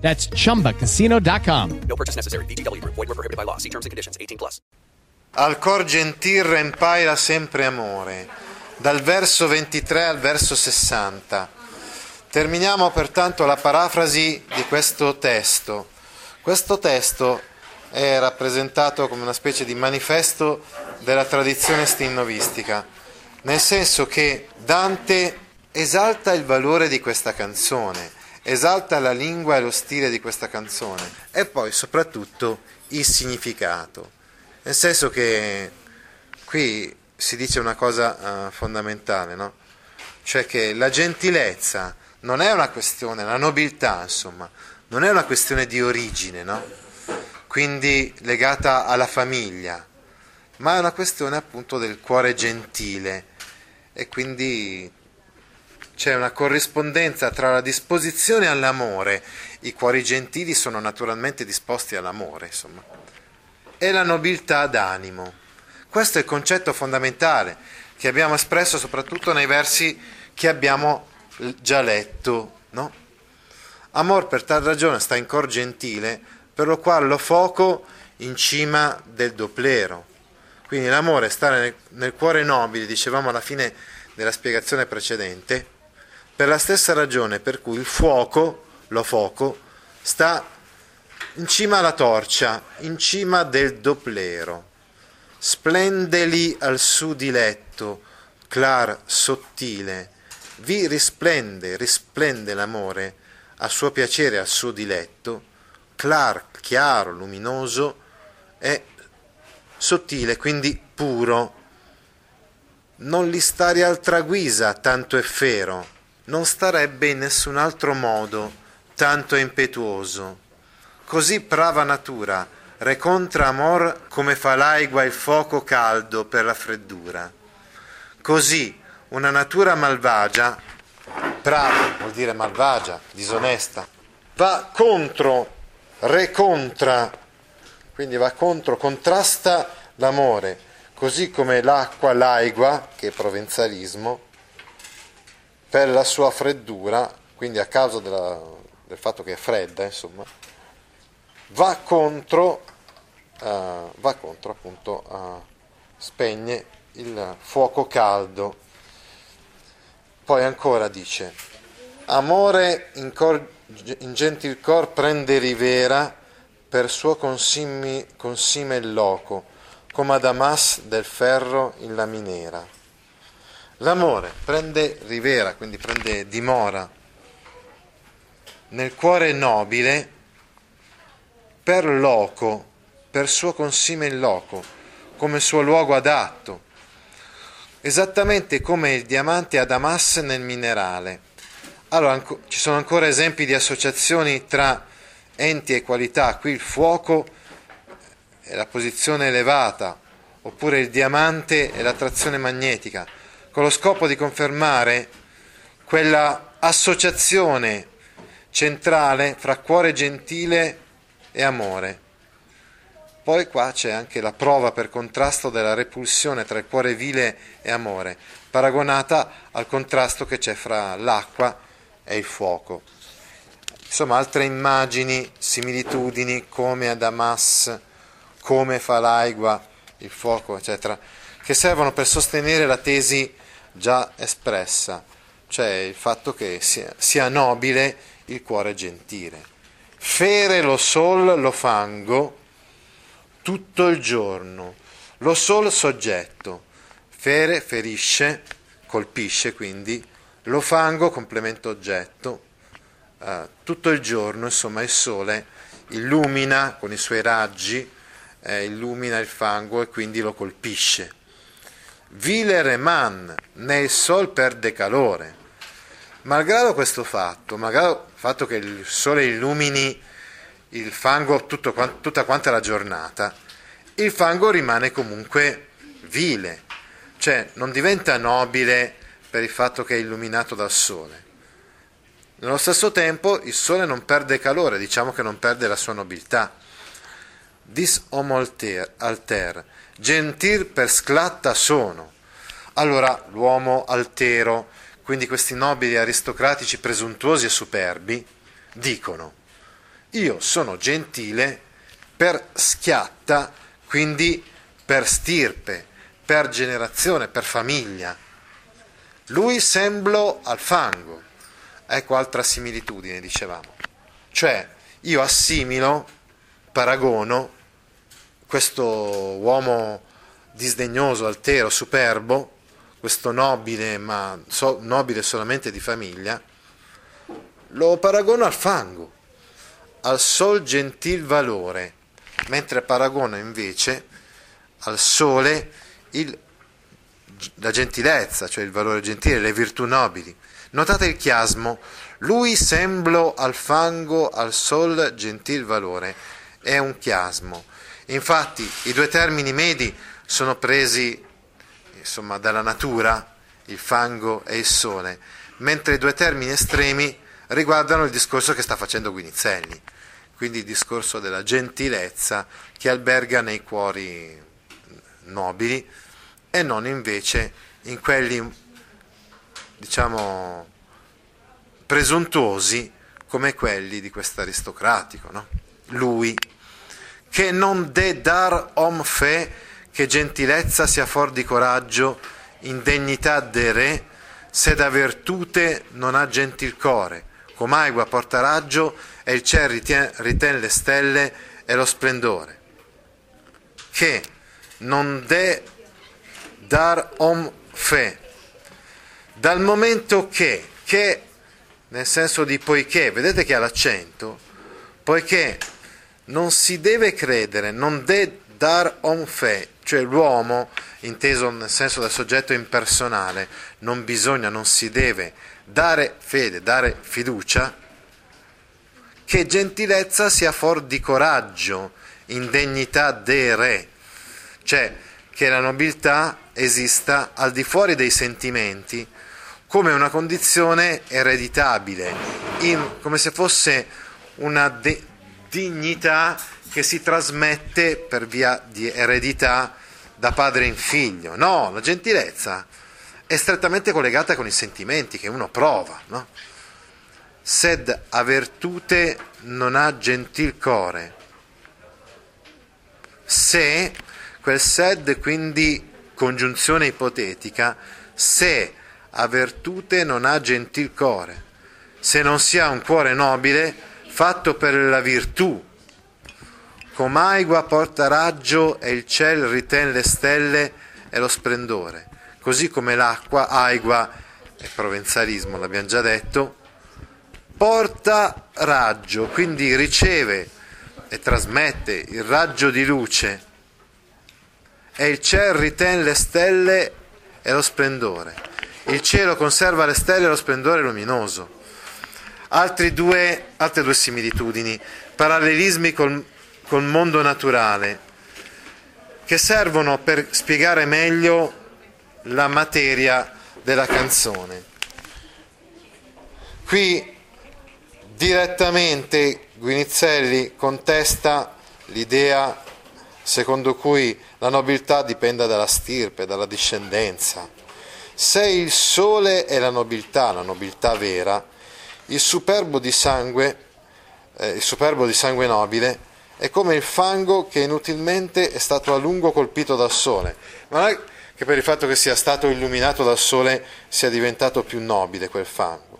That's chumbacasino.com. No purchase necessary. VGW Group. Void were prohibited by law. See terms and conditions. 18 plus. Al cor gentil rempaira sempre amore, dal verso 23 al verso 60. Terminiamo pertanto la parafrasi di questo testo. Questo testo è rappresentato come una specie di manifesto della tradizione stinnovistica, nel senso che Dante esalta il valore di questa canzone, esalta la lingua e lo stile di questa canzone e poi soprattutto il significato. Nel senso che qui si dice una cosa uh, fondamentale, no? Cioè che la gentilezza non è una questione, la nobiltà, insomma, non è una questione di origine, no? Quindi legata alla famiglia, ma è una questione appunto del cuore gentile e quindi c'è una corrispondenza tra la disposizione all'amore, i cuori gentili sono naturalmente disposti all'amore, insomma, e la nobiltà d'animo. Questo è il concetto fondamentale che abbiamo espresso soprattutto nei versi che abbiamo già letto, no? Amor per tal ragione sta in cor gentile, per lo quale lo foco in cima del doplero. Quindi l'amore sta nel, nel cuore nobile, dicevamo alla fine della spiegazione precedente, per la stessa ragione per cui il fuoco, lo fuoco, sta in cima alla torcia, in cima del doplero. Splendeli al suo diletto, clar sottile, vi risplende, risplende l'amore a suo piacere, al suo diletto, clar, chiaro, luminoso e sottile, quindi puro. Non li stare altra guisa, tanto è fero non starebbe in nessun altro modo tanto impetuoso. Così prava natura recontra amor come fa l'aigua il fuoco caldo per la freddura. Così una natura malvagia, prava vuol dire malvagia, disonesta, va contro, recontra, quindi va contro, contrasta l'amore, così come l'acqua, l'aigua, che è provenzalismo, per la sua freddura, quindi a causa della, del fatto che è fredda, insomma, va contro, uh, va contro appunto, uh, spegne il fuoco caldo. Poi ancora dice, amore in, cor, in gentil cor prende rivera per suo consimi, consime il loco, come Adamas del ferro in la minera. L'amore prende rivera, quindi prende dimora nel cuore nobile per loco, per suo consime in loco, come suo luogo adatto, esattamente come il diamante a Damas nel minerale. Allora, ci sono ancora esempi di associazioni tra enti e qualità, qui il fuoco è la posizione elevata, oppure il diamante è l'attrazione magnetica con lo scopo di confermare quella associazione centrale fra cuore gentile e amore. Poi qua c'è anche la prova per contrasto della repulsione tra il cuore vile e amore, paragonata al contrasto che c'è fra l'acqua e il fuoco. Insomma, altre immagini, similitudini come a Damas, come fa l'aigua, il fuoco, eccetera, che servono per sostenere la tesi già espressa, cioè il fatto che sia, sia nobile il cuore gentile. Fere lo sol lo fango tutto il giorno, lo sol soggetto, fere ferisce, colpisce quindi, lo fango complemento oggetto, eh, tutto il giorno, insomma il sole illumina con i suoi raggi, eh, illumina il fango e quindi lo colpisce vile reman, né il sol perde calore. Malgrado questo fatto, malgrado il fatto che il sole illumini il fango tutto, tutta quanta la giornata, il fango rimane comunque vile, cioè non diventa nobile per il fatto che è illuminato dal sole. Nello stesso tempo il sole non perde calore, diciamo che non perde la sua nobiltà. Dis homo alter, alter gentil per sclatta sono. Allora l'uomo altero, quindi questi nobili aristocratici presuntuosi e superbi, dicono, io sono gentile per schiatta, quindi per stirpe, per generazione, per famiglia. Lui semblo al fango. Ecco altra similitudine, dicevamo. Cioè, io assimilo, paragono questo uomo disdegnoso, altero, superbo, questo nobile, ma so, nobile solamente di famiglia, lo paragono al fango, al sol gentil valore, mentre paragono invece al sole il, la gentilezza, cioè il valore gentile, le virtù nobili. Notate il chiasmo, lui semblo al fango, al sol gentil valore, è un chiasmo. Infatti i due termini medi sono presi insomma, dalla natura, il fango e il sole, mentre i due termini estremi riguardano il discorso che sta facendo Guinizelli, quindi il discorso della gentilezza che alberga nei cuori nobili e non invece in quelli, diciamo, presuntuosi come quelli di questo aristocratico, no? Lui che non de dar om fe, che gentilezza sia for di coraggio, indegnità de re, se da virtute non ha gentil core, com'aigua porta raggio e il ciel ritien, riten le stelle e lo splendore. Che non de dar om fe, dal momento che, che nel senso di poiché, vedete che ha l'accento, poiché non si deve credere, non de dar on fe, cioè l'uomo, inteso nel senso del soggetto impersonale, non bisogna, non si deve dare fede, dare fiducia, che gentilezza sia for di coraggio, indegnità de re, cioè che la nobiltà esista al di fuori dei sentimenti come una condizione ereditabile, in, come se fosse una de- dignità che si trasmette per via di eredità da padre in figlio. No, la gentilezza è strettamente collegata con i sentimenti che uno prova. No? Sed a virtute non ha gentil core. Se quel sed, quindi congiunzione ipotetica, se a virtute non ha gentil core, se non si ha un cuore nobile, fatto per la virtù. Com'aigua porta raggio e il ciel riten le stelle e lo splendore, così come l'acqua, aigua è provenzalismo, l'abbiamo già detto, porta raggio, quindi riceve e trasmette il raggio di luce e il ciel riten le stelle e lo splendore. Il cielo conserva le stelle e lo splendore luminoso due, altre due similitudini, parallelismi col, col mondo naturale, che servono per spiegare meglio la materia della canzone. Qui direttamente Guinizelli contesta l'idea secondo cui la nobiltà dipenda dalla stirpe, dalla discendenza. Se il sole è la nobiltà, la nobiltà vera, il superbo di sangue, eh, il superbo di sangue nobile, è come il fango che inutilmente è stato a lungo colpito dal sole. Ma non è che per il fatto che sia stato illuminato dal sole sia diventato più nobile quel fango.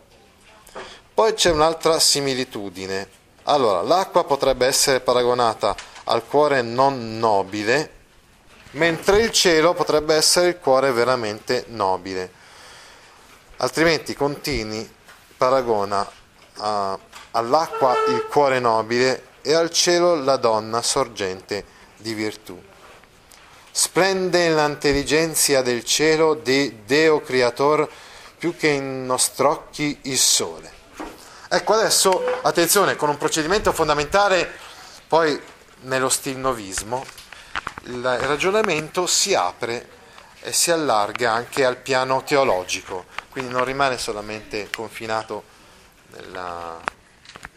Poi c'è un'altra similitudine. Allora, l'acqua potrebbe essere paragonata al cuore non nobile, mentre il cielo potrebbe essere il cuore veramente nobile. Altrimenti Contini paragona a, all'acqua il cuore nobile e al cielo la donna sorgente di virtù. Splende l'intelligenza del cielo di Deo Creator più che in nostrocchi il sole. Ecco adesso, attenzione, con un procedimento fondamentale poi nello stilnovismo, il ragionamento si apre e si allarga anche al piano teologico, quindi non rimane solamente confinato nella,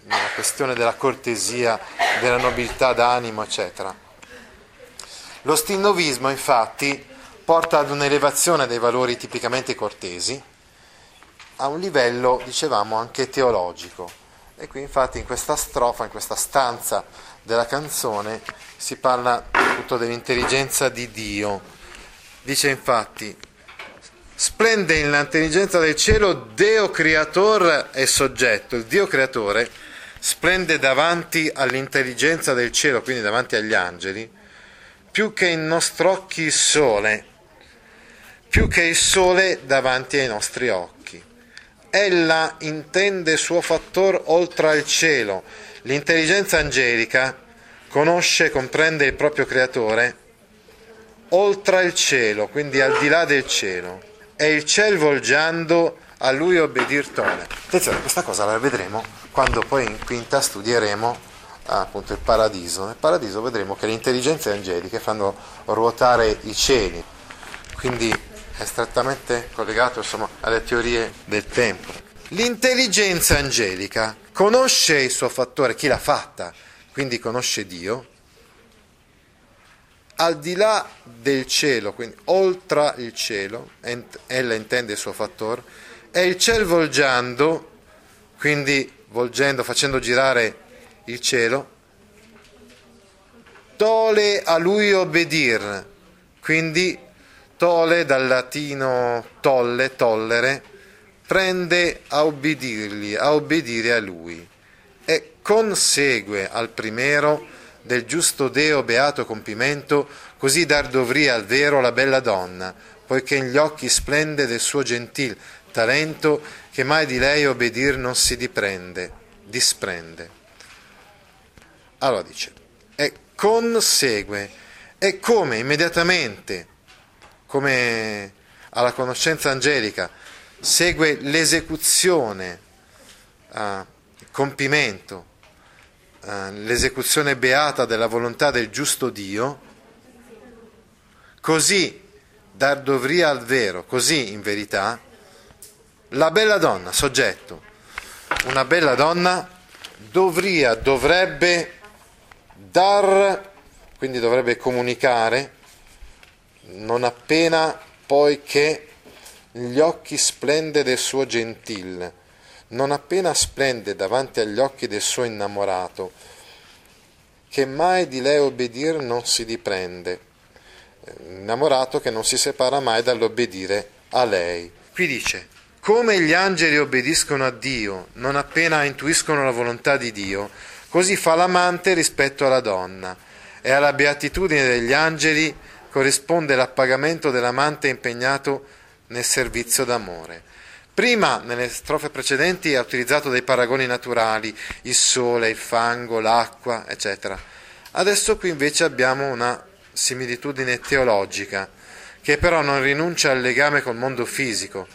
nella questione della cortesia, della nobiltà d'animo, eccetera. Lo stinnovismo, infatti, porta ad un'elevazione dei valori tipicamente cortesi a un livello, dicevamo, anche teologico. E qui infatti in questa strofa, in questa stanza della canzone, si parla appunto dell'intelligenza di Dio. Dice infatti, splende nell'intelligenza del cielo Deo creator e soggetto. Il Dio creatore splende davanti all'intelligenza del cielo, quindi davanti agli angeli, più che in nostri occhi il sole, più che il sole davanti ai nostri occhi. Ella intende suo fattor oltre al cielo. L'intelligenza angelica conosce e comprende il proprio creatore oltre il cielo, quindi al di là del cielo. E il ciel volgiando a lui obbedir tone. Attenzione, questa cosa la vedremo quando poi in quinta studieremo appunto il paradiso. Nel paradiso vedremo che le intelligenze angeliche fanno ruotare i cieli, quindi è strettamente collegato insomma, alle teorie del tempo. L'intelligenza angelica conosce il suo fattore, chi l'ha fatta, quindi conosce Dio, al di là del cielo, quindi oltre il cielo, ella intende il suo fattore, e il cielo volgiando, quindi volgendo, facendo girare il cielo, tole a lui obbedir, quindi tole dal latino tolle, tollere, prende a obbedirgli, a obbedire a lui e consegue al primero del giusto Deo beato compimento, così dar dovria al vero la bella donna, poiché in gli occhi splende del suo gentil talento che mai di lei obbedir non si diprende, disprende. Allora dice, e consegue, e come immediatamente come alla conoscenza angelica, segue l'esecuzione, uh, il compimento, uh, l'esecuzione beata della volontà del giusto Dio, così dar dovria al vero, così in verità, la bella donna, soggetto, una bella donna dovria, dovrebbe dar, quindi dovrebbe comunicare, non appena poi che gli occhi splende del suo gentil, non appena splende davanti agli occhi del suo innamorato, che mai di lei obbedir non si diprende, innamorato che non si separa mai dall'obbedire a lei. Qui dice, come gli angeli obbediscono a Dio non appena intuiscono la volontà di Dio, così fa l'amante rispetto alla donna, e alla beatitudine degli angeli corrisponde l'appagamento dell'amante impegnato nel servizio d'amore. Prima, nelle strofe precedenti, ha utilizzato dei paragoni naturali, il sole, il fango, l'acqua, eccetera. Adesso qui invece abbiamo una similitudine teologica, che però non rinuncia al legame col mondo fisico,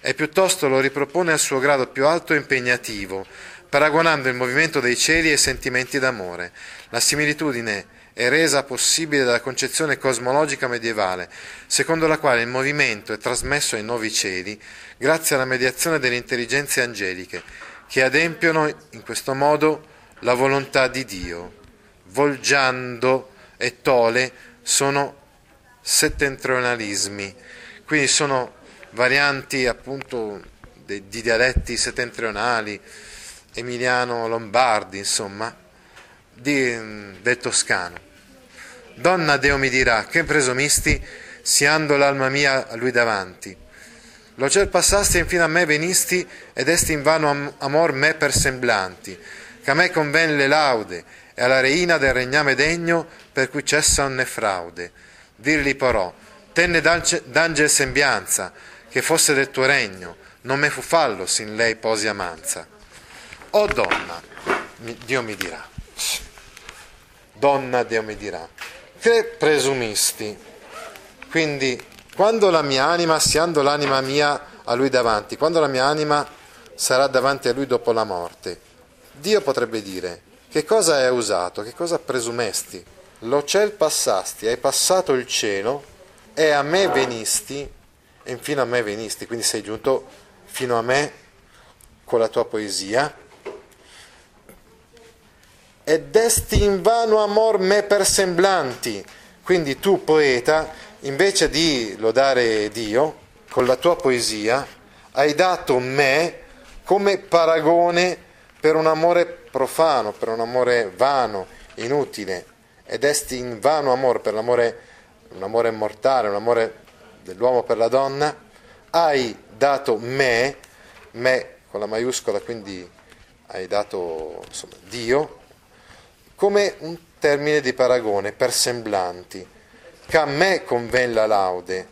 e piuttosto lo ripropone al suo grado più alto e impegnativo, paragonando il movimento dei cieli ai sentimenti d'amore. La similitudine è resa possibile dalla concezione cosmologica medievale, secondo la quale il movimento è trasmesso ai nuovi cieli grazie alla mediazione delle intelligenze angeliche, che adempiono in questo modo la volontà di Dio. Volgiando e tole sono settentrionalismi, quindi sono varianti appunto di dialetti settentrionali, emiliano-lombardi, insomma, di, del toscano. Donna Deo mi dirà, che presumisti, siando l'alma mia a lui davanti. Lo ciel passasti e infine a me venisti, ed esti invano amor me per semblanti, che a me conven le laude, e alla reina del regname degno, per cui cessa onne fraude. Dirli porò, tenne d'angel sembianza, che fosse del tuo regno, non me fu fallo, sin lei posi amanza. O donna, Dio mi dirà, donna Dio mi dirà, che presumisti. Quindi, quando la mia anima, siando l'anima mia a lui davanti, quando la mia anima sarà davanti a lui dopo la morte, Dio potrebbe dire, che cosa hai usato, che cosa presumesti? lo ciel passasti, hai passato il cielo, e a me venisti, e infine a me venisti, quindi sei giunto fino a me con la tua poesia. E desti in vano amor me per semblanti, quindi tu poeta, invece di lodare Dio, con la tua poesia, hai dato me come paragone per un amore profano, per un amore vano, inutile, ed esti in vano amore, per l'amore, un amore mortale, un amore dell'uomo per la donna, hai dato me, me con la maiuscola, quindi hai dato insomma, Dio, come un termine di paragone per semblanti, che a me conviene la laude,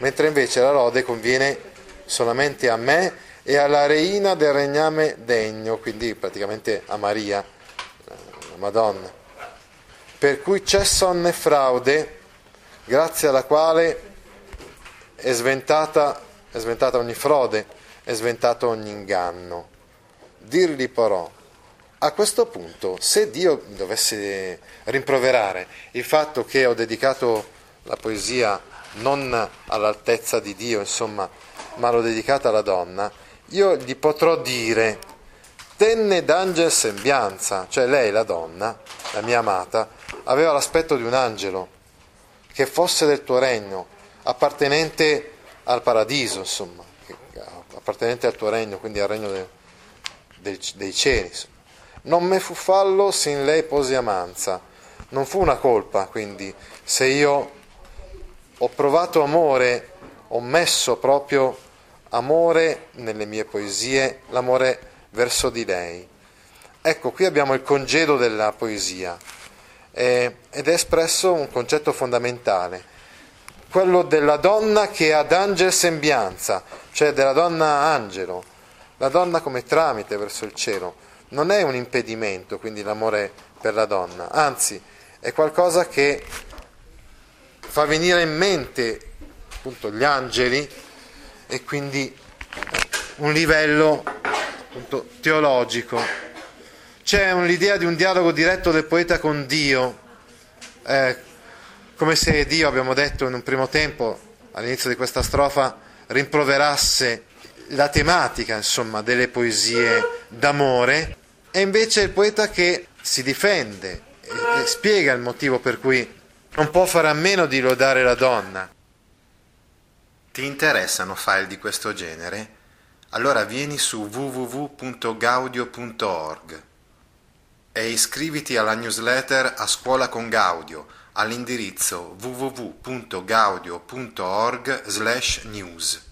mentre invece la lode conviene solamente a me e alla reina del regname degno, quindi praticamente a Maria, la Madonna. Per cui c'è sonne fraude, grazie alla quale è sventata, è sventata ogni frode, è sventato ogni inganno. Dirgli però, a questo punto, se Dio mi dovesse rimproverare il fatto che ho dedicato la poesia non all'altezza di Dio, insomma, ma l'ho dedicata alla donna, io gli potrò dire, tenne d'angel sembianza, cioè lei, la donna, la mia amata, aveva l'aspetto di un angelo, che fosse del tuo regno, appartenente al paradiso, insomma, appartenente al tuo regno, quindi al regno de, de, dei cieli. Insomma. Non me fu fallo sin lei posi amanza, non fu una colpa, quindi, se io ho provato amore, ho messo proprio amore nelle mie poesie, l'amore verso di lei. Ecco, qui abbiamo il congedo della poesia eh, ed è espresso un concetto fondamentale, quello della donna che ha d'angel sembianza, cioè della donna angelo, la donna come tramite verso il cielo. Non è un impedimento, quindi l'amore per la donna, anzi è qualcosa che fa venire in mente appunto gli angeli e quindi un livello appunto, teologico. C'è l'idea di un dialogo diretto del poeta con Dio, eh, come se Dio, abbiamo detto in un primo tempo, all'inizio di questa strofa, rimproverasse la tematica insomma, delle poesie d'amore, e invece il poeta che si difende e spiega il motivo per cui non può fare a meno di lodare la donna. Ti interessano file di questo genere? Allora vieni su www.gaudio.org e iscriviti alla newsletter A Scuola con Gaudio all'indirizzo www.gaudio.org/news.